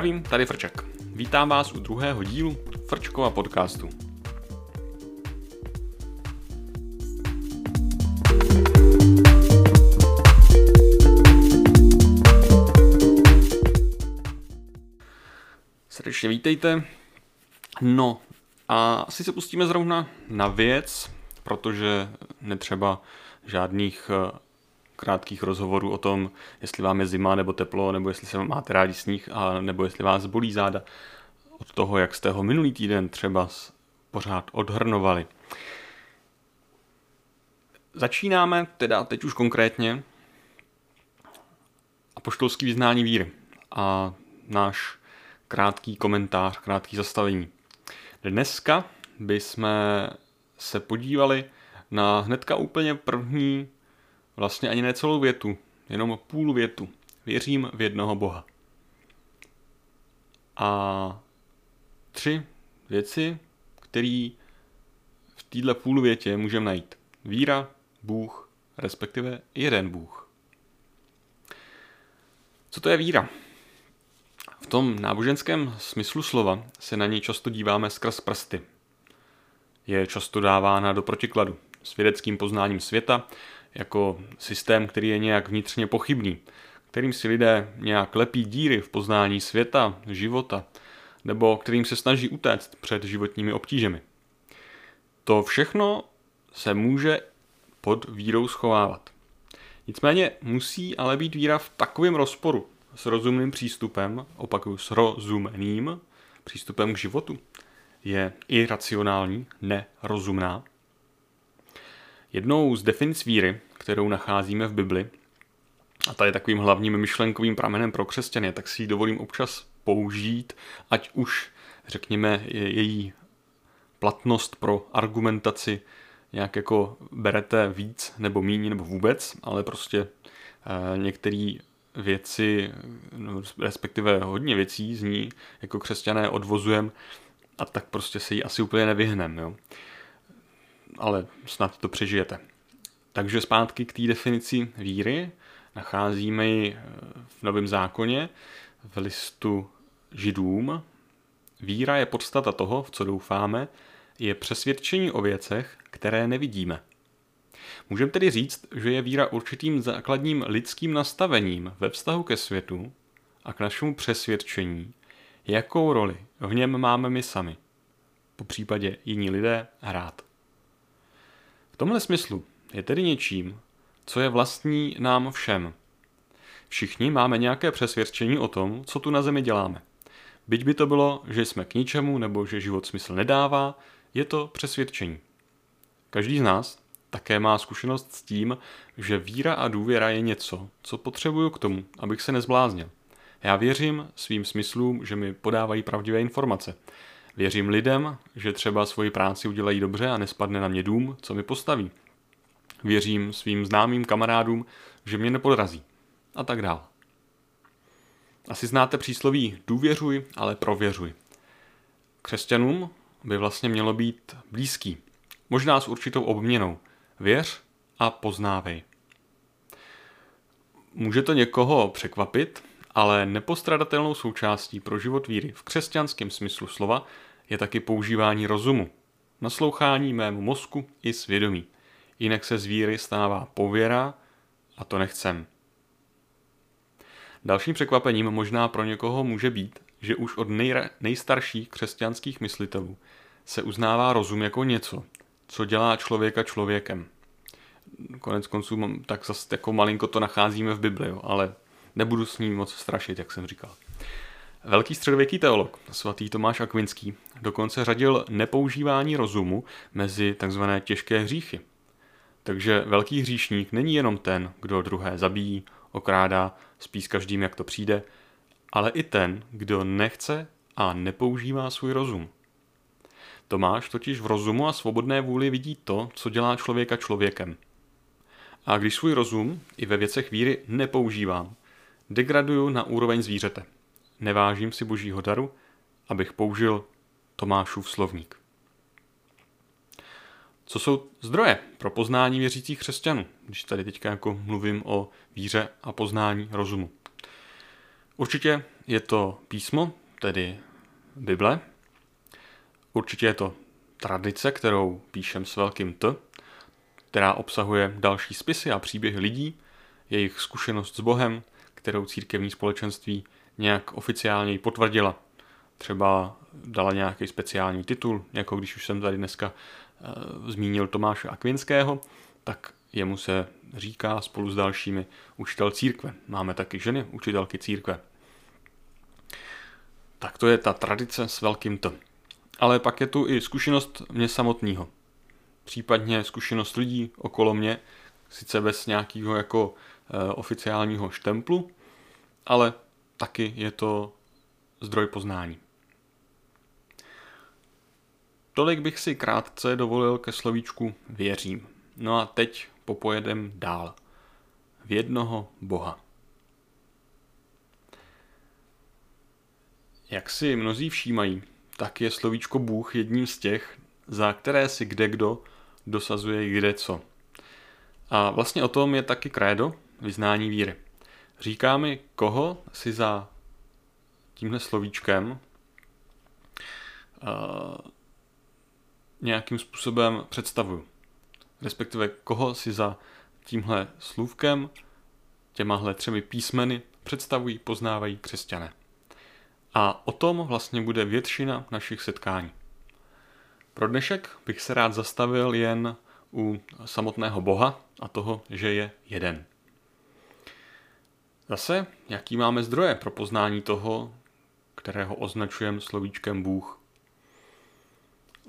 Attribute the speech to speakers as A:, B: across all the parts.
A: Zdravím, tady Frček. Vítám vás u druhého dílu Frčkova podcastu. Srdečně vítejte. No, a asi se pustíme zrovna na věc, protože netřeba žádných eh, krátkých rozhovorů o tom, jestli vám je zima nebo teplo, nebo jestli se máte rádi sníh, a nebo jestli vás bolí záda. Od toho, jak jste ho minulý týden třeba pořád odhrnovali. Začínáme teda teď už konkrétně apoštolský vyznání víry a náš krátký komentář, krátký zastavení. Dneska bychom se podívali na hnedka úplně první Vlastně ani ne celou větu, jenom půl větu. Věřím v jednoho Boha. A tři věci, které v této půl větě můžeme najít. Víra, Bůh, respektive jeden Bůh. Co to je víra? V tom náboženském smyslu slova se na něj často díváme skrz prsty. Je často dávána do protikladu s vědeckým poznáním světa jako systém, který je nějak vnitřně pochybný, kterým si lidé nějak lepí díry v poznání světa, života, nebo kterým se snaží utéct před životními obtížemi. To všechno se může pod vírou schovávat. Nicméně musí ale být víra v takovém rozporu s rozumným přístupem, opakuju s rozumným přístupem k životu. Je iracionální, nerozumná Jednou z definic víry, kterou nacházíme v Bibli, a ta je takovým hlavním myšlenkovým pramenem pro křesťany, tak si ji dovolím občas použít, ať už, řekněme, její platnost pro argumentaci nějak jako berete víc nebo míň nebo vůbec, ale prostě eh, některé věci, respektive hodně věcí z ní jako křesťané odvozujem a tak prostě se jí asi úplně nevyhneme. Jo ale snad to přežijete. Takže zpátky k té definici víry. Nacházíme ji eh, v Novém zákoně v listu Židům. Víra je podstata toho, v co doufáme, je přesvědčení o věcech, které nevidíme. Můžeme tedy říct, že je víra určitým základním lidským nastavením ve vztahu ke světu a k našemu přesvědčení, jakou roli v něm máme my sami, po případě jiní lidé, hrát tomhle smyslu je tedy něčím, co je vlastní nám všem. Všichni máme nějaké přesvědčení o tom, co tu na Zemi děláme. Byť by to bylo, že jsme k ničemu nebo že život smysl nedává, je to přesvědčení. Každý z nás také má zkušenost s tím, že víra a důvěra je něco, co potřebuju k tomu, abych se nezbláznil. Já věřím svým smyslům, že mi podávají pravdivé informace. Věřím lidem, že třeba svoji práci udělají dobře a nespadne na mě dům, co mi postaví. Věřím svým známým kamarádům, že mě nepodrazí. A tak dál. Asi znáte přísloví důvěřuj, ale prověřuj. Křesťanům by vlastně mělo být blízký. Možná s určitou obměnou. Věř a poznávej. Může to někoho překvapit, ale nepostradatelnou součástí pro život víry v křesťanském smyslu slova je taky používání rozumu, naslouchání mému mozku i svědomí. Jinak se z víry stává pověra a to nechcem. Dalším překvapením možná pro někoho může být, že už od nej- nejstarších křesťanských myslitelů se uznává rozum jako něco, co dělá člověka člověkem. Konec konců tak zase jako malinko to nacházíme v Bibli, jo, ale nebudu s ním moc strašit, jak jsem říkal. Velký středověký teolog, svatý Tomáš Akvinský, dokonce řadil nepoužívání rozumu mezi tzv. těžké hříchy. Takže velký hříšník není jenom ten, kdo druhé zabíjí, okrádá, spí s každým, jak to přijde, ale i ten, kdo nechce a nepoužívá svůj rozum. Tomáš totiž v rozumu a svobodné vůli vidí to, co dělá člověka člověkem. A když svůj rozum i ve věcech víry nepoužívám, degraduju na úroveň zvířete – nevážím si božího daru, abych použil Tomášův slovník. Co jsou zdroje pro poznání věřících křesťanů, když tady teďka jako mluvím o víře a poznání rozumu? Určitě je to písmo, tedy Bible. Určitě je to tradice, kterou píšem s velkým T, která obsahuje další spisy a příběhy lidí, jejich zkušenost s Bohem, kterou církevní společenství nějak oficiálně potvrdila. Třeba dala nějaký speciální titul, jako když už jsem tady dneska e, zmínil Tomáše Akvinského, tak jemu se říká spolu s dalšími učitel církve. Máme taky ženy, učitelky církve. Tak to je ta tradice s velkým T. Ale pak je tu i zkušenost mě samotného. Případně zkušenost lidí okolo mě, sice bez nějakého jako e, oficiálního štemplu, ale taky je to zdroj poznání. Tolik bych si krátce dovolil ke slovíčku věřím. No a teď popojedem dál. V jednoho Boha. Jak si mnozí všímají, tak je slovíčko Bůh jedním z těch, za které si kde kdo dosazuje kde co. A vlastně o tom je taky krédo, vyznání víry. Říká mi, koho si za tímhle slovíčkem uh, nějakým způsobem představuju. Respektive koho si za tímhle slůvkem, těmahle třemi písmeny představují, poznávají křesťané. A o tom vlastně bude většina našich setkání. Pro dnešek bych se rád zastavil jen u samotného Boha a toho, že je jeden. Zase, jaký máme zdroje pro poznání toho, kterého označujeme slovíčkem Bůh?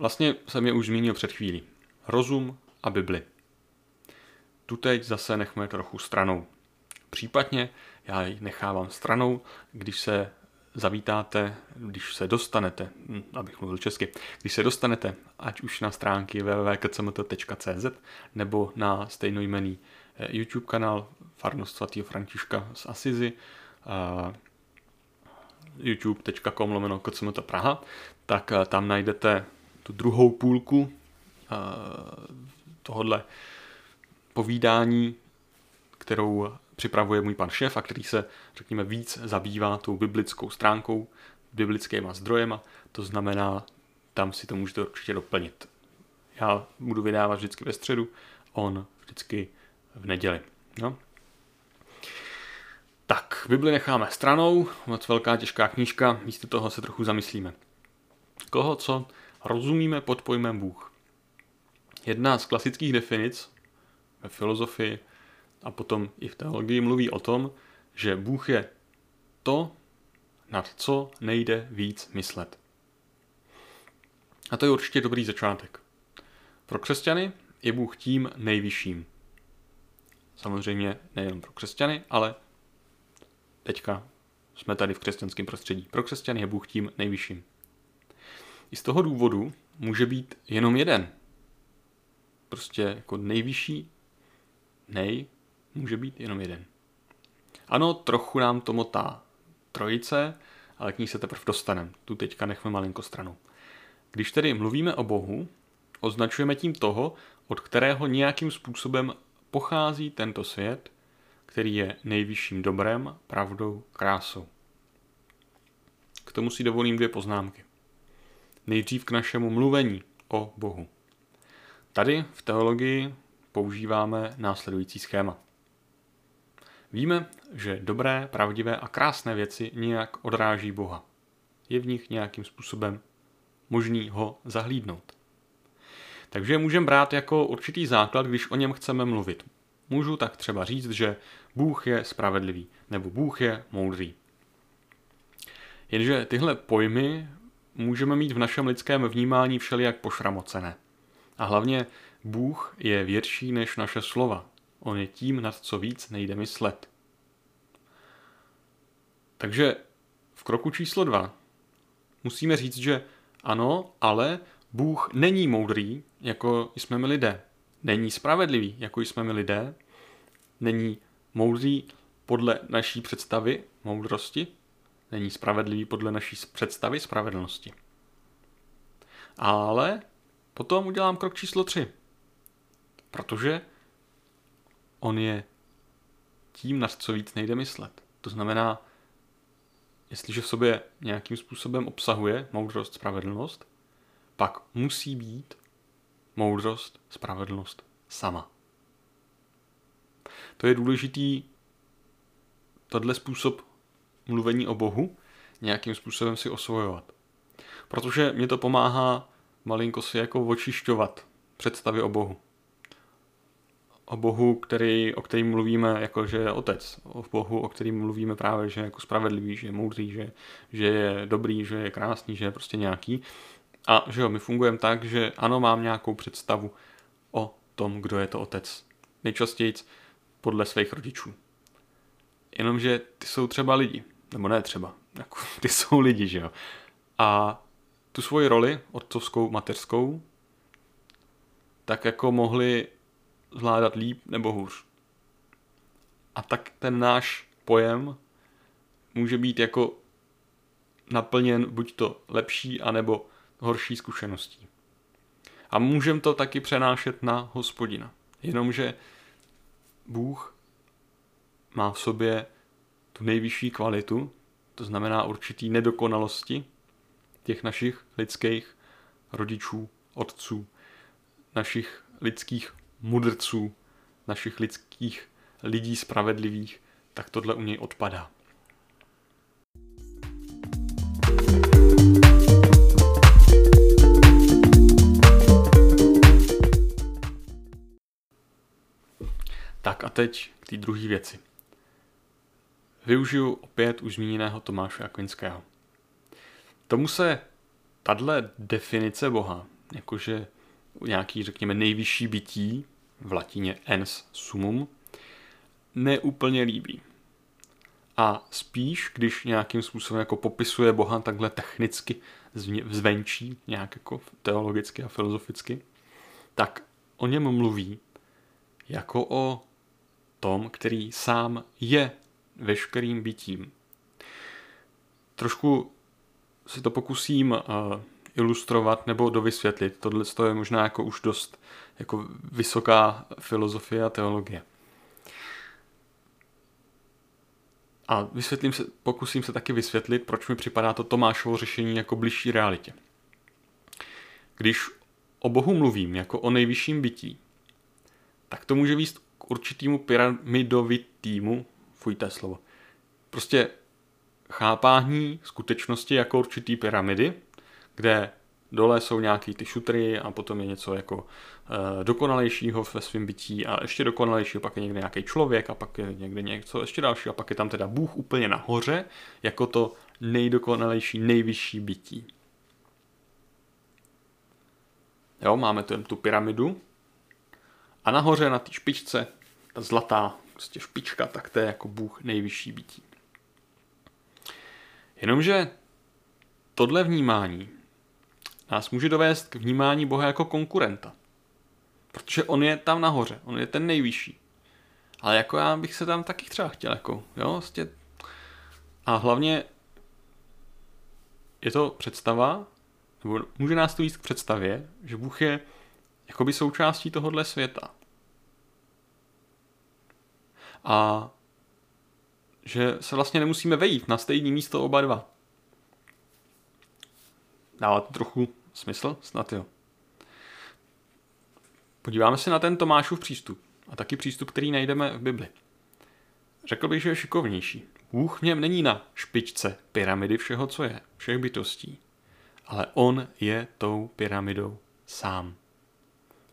A: Vlastně jsem je už zmínil před chvílí. Rozum a Bibli. Tu teď zase nechme trochu stranou. Případně já ji nechávám stranou, když se zavítáte, když se dostanete, hm, abych mluvil česky, když se dostanete, ať už na stránky www.kcmt.cz nebo na stejnojmený eh, YouTube kanál Farnost svatého Františka z Asizi, youtube.com lomeno Praha, tak eh, tam najdete tu druhou půlku tohodle povídání, kterou připravuje můj pan šéf a který se, řekněme, víc zabývá tou biblickou stránkou, biblickýma zdrojema, to znamená, tam si to můžete určitě doplnit. Já budu vydávat vždycky ve středu, on vždycky v neděli. No. Tak, Bibli necháme stranou, moc velká těžká knížka, místo toho se trochu zamyslíme. Koho co rozumíme pod pojmem Bůh? Jedna z klasických definic ve filozofii a potom i v teologii mluví o tom, že Bůh je to, nad co nejde víc myslet. A to je určitě dobrý začátek. Pro křesťany je Bůh tím nejvyšším. Samozřejmě nejen pro křesťany, ale teďka jsme tady v křesťanském prostředí. Pro křesťany je Bůh tím nejvyšším. I z toho důvodu může být jenom jeden. Prostě jako nejvyšší nej může být jenom jeden. Ano, trochu nám to motá trojice, ale k ní se teprve dostaneme. Tu teďka nechme malinko stranou. Když tedy mluvíme o Bohu, označujeme tím toho, od kterého nějakým způsobem pochází tento svět, který je nejvyšším dobrem, pravdou, krásou. K tomu si dovolím dvě poznámky. Nejdřív k našemu mluvení o Bohu. Tady v teologii používáme následující schéma. Víme, že dobré, pravdivé a krásné věci nějak odráží Boha. Je v nich nějakým způsobem možný ho zahlídnout. Takže můžeme brát jako určitý základ, když o něm chceme mluvit. Můžu tak třeba říct, že Bůh je spravedlivý nebo Bůh je moudrý. Jenže tyhle pojmy můžeme mít v našem lidském vnímání všelijak pošramocené. A hlavně Bůh je větší než naše slova. On je tím, nad co víc nejde myslet. Takže v kroku číslo dva musíme říct, že ano, ale Bůh není moudrý, jako jsme my lidé. Není spravedlivý, jako jsme my lidé. Není moudrý podle naší představy moudrosti. Není spravedlivý podle naší představy spravedlnosti. Ale potom udělám krok číslo tři. Protože on je tím, na co víc nejde myslet. To znamená, jestliže v sobě nějakým způsobem obsahuje moudrost, spravedlnost, pak musí být moudrost, spravedlnost sama. To je důležitý, tohle způsob mluvení o Bohu, nějakým způsobem si osvojovat. Protože mě to pomáhá malinko si jako očišťovat představy o Bohu. O Bohu, který, o kterým mluvíme jako, že je otec. O Bohu, o kterým mluvíme právě, že je jako spravedlivý, že je moudrý, že, že je dobrý, že je krásný, že je prostě nějaký. A že jo, my fungujeme tak, že ano, mám nějakou představu o tom, kdo je to otec. Nejčastěji podle svých rodičů. Jenomže ty jsou třeba lidi. Nebo ne třeba. Jako, ty jsou lidi, že jo. A tu svoji roli, otcovskou, mateřskou, tak jako mohli zvládat líp nebo hůř. A tak ten náš pojem může být jako naplněn buď to lepší, anebo horší zkušeností. A můžeme to taky přenášet na hospodina. Jenomže Bůh má v sobě tu nejvyšší kvalitu, to znamená určitý nedokonalosti těch našich lidských rodičů, otců, našich lidských mudrců, našich lidských lidí spravedlivých, tak tohle u něj odpadá. Tak a teď k té druhé věci. Využiju opět už zmíněného Tomáše Akvinského. Tomu se tahle definice Boha, jakože nějaký, řekněme, nejvyšší bytí, v latině ens sumum, neúplně líbí. A spíš, když nějakým způsobem jako popisuje Boha takhle technicky zvenčí, nějak jako teologicky a filozoficky, tak o něm mluví jako o tom, který sám je veškerým bytím. Trošku si to pokusím uh, ilustrovat nebo dovysvětlit. Tohle je možná jako už dost jako vysoká filozofie a teologie. A vysvětlím se, pokusím se taky vysvětlit, proč mi připadá to Tomášovo řešení jako bližší realitě. Když o Bohu mluvím jako o nejvyšším bytí, tak to může výst k určitýmu pyramidovitýmu, fuj, to slovo, prostě chápání skutečnosti jako určitý pyramidy, kde dole jsou nějaký ty šutry a potom je něco jako e, dokonalejšího ve svém bytí a ještě dokonalejšího, pak je někde nějaký člověk a pak je někde něco ještě dalšího a pak je tam teda Bůh úplně nahoře jako to nejdokonalejší, nejvyšší bytí. Jo, máme tu, tu pyramidu a nahoře na té špičce, ta zlatá prostě špička, tak to je jako Bůh nejvyšší bytí. Jenomže tohle vnímání nás může dovést k vnímání Boha jako konkurenta. Protože on je tam nahoře, on je ten nejvyšší. Ale jako já bych se tam taky třeba chtěl, jako, jo, vlastně. A hlavně je to představa, nebo může nás to jít k představě, že Bůh je jakoby součástí tohohle světa. A že se vlastně nemusíme vejít na stejné místo oba dva. Dává to trochu smysl? Snad jo. Podíváme se na ten Tomášův přístup a taky přístup, který najdeme v Bibli. Řekl bych, že je šikovnější. Bůh v něm není na špičce pyramidy všeho, co je, všech bytostí, ale on je tou pyramidou sám.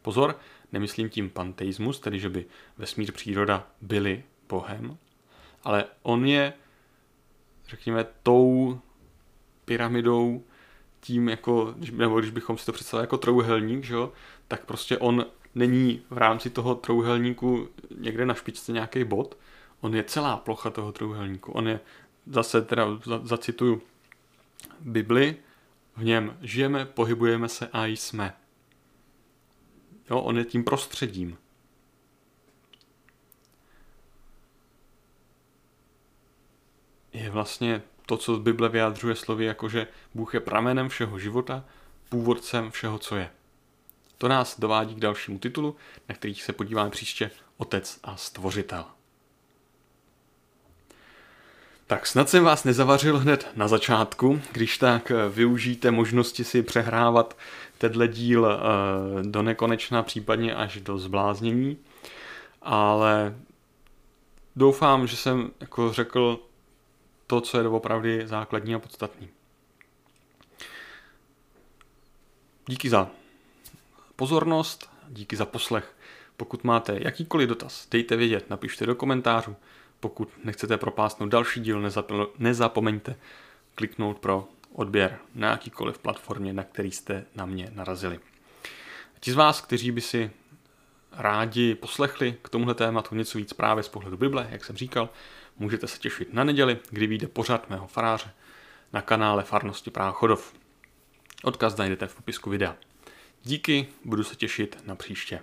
A: Pozor, nemyslím tím panteismus, tedy že by vesmír příroda byly Bohem, ale on je, řekněme, tou pyramidou, tím jako, nebo když bychom si to představili jako trouhelník, že jo, tak prostě on není v rámci toho trouhelníku někde na špičce nějaký bod, on je celá plocha toho trouhelníku. On je, zase teda zacituju Bibli, v něm žijeme, pohybujeme se a jsme. Jo, on je tím prostředím. je vlastně to, co z Bible vyjádřuje slovy, jako že Bůh je pramenem všeho života, původcem všeho, co je. To nás dovádí k dalšímu titulu, na který se podíváme příště Otec a Stvořitel. Tak snad jsem vás nezavařil hned na začátku, když tak eh, využijte možnosti si přehrávat tenhle díl eh, do nekonečna, případně až do zbláznění. Ale doufám, že jsem jako řekl to, co je doopravdy základní a podstatný. Díky za pozornost, díky za poslech. Pokud máte jakýkoliv dotaz, dejte vědět, napište do komentářů. Pokud nechcete propásnout další díl, nezapomeňte kliknout pro odběr na jakýkoliv platformě, na který jste na mě narazili. Ti z vás, kteří by si rádi poslechli k tomuhle tématu něco víc právě z pohledu Bible, jak jsem říkal, můžete se těšit na neděli, kdy vyjde pořad mého faráře na kanále Farnosti Práchodov. Odkaz najdete v popisku videa. Díky, budu se těšit na příště.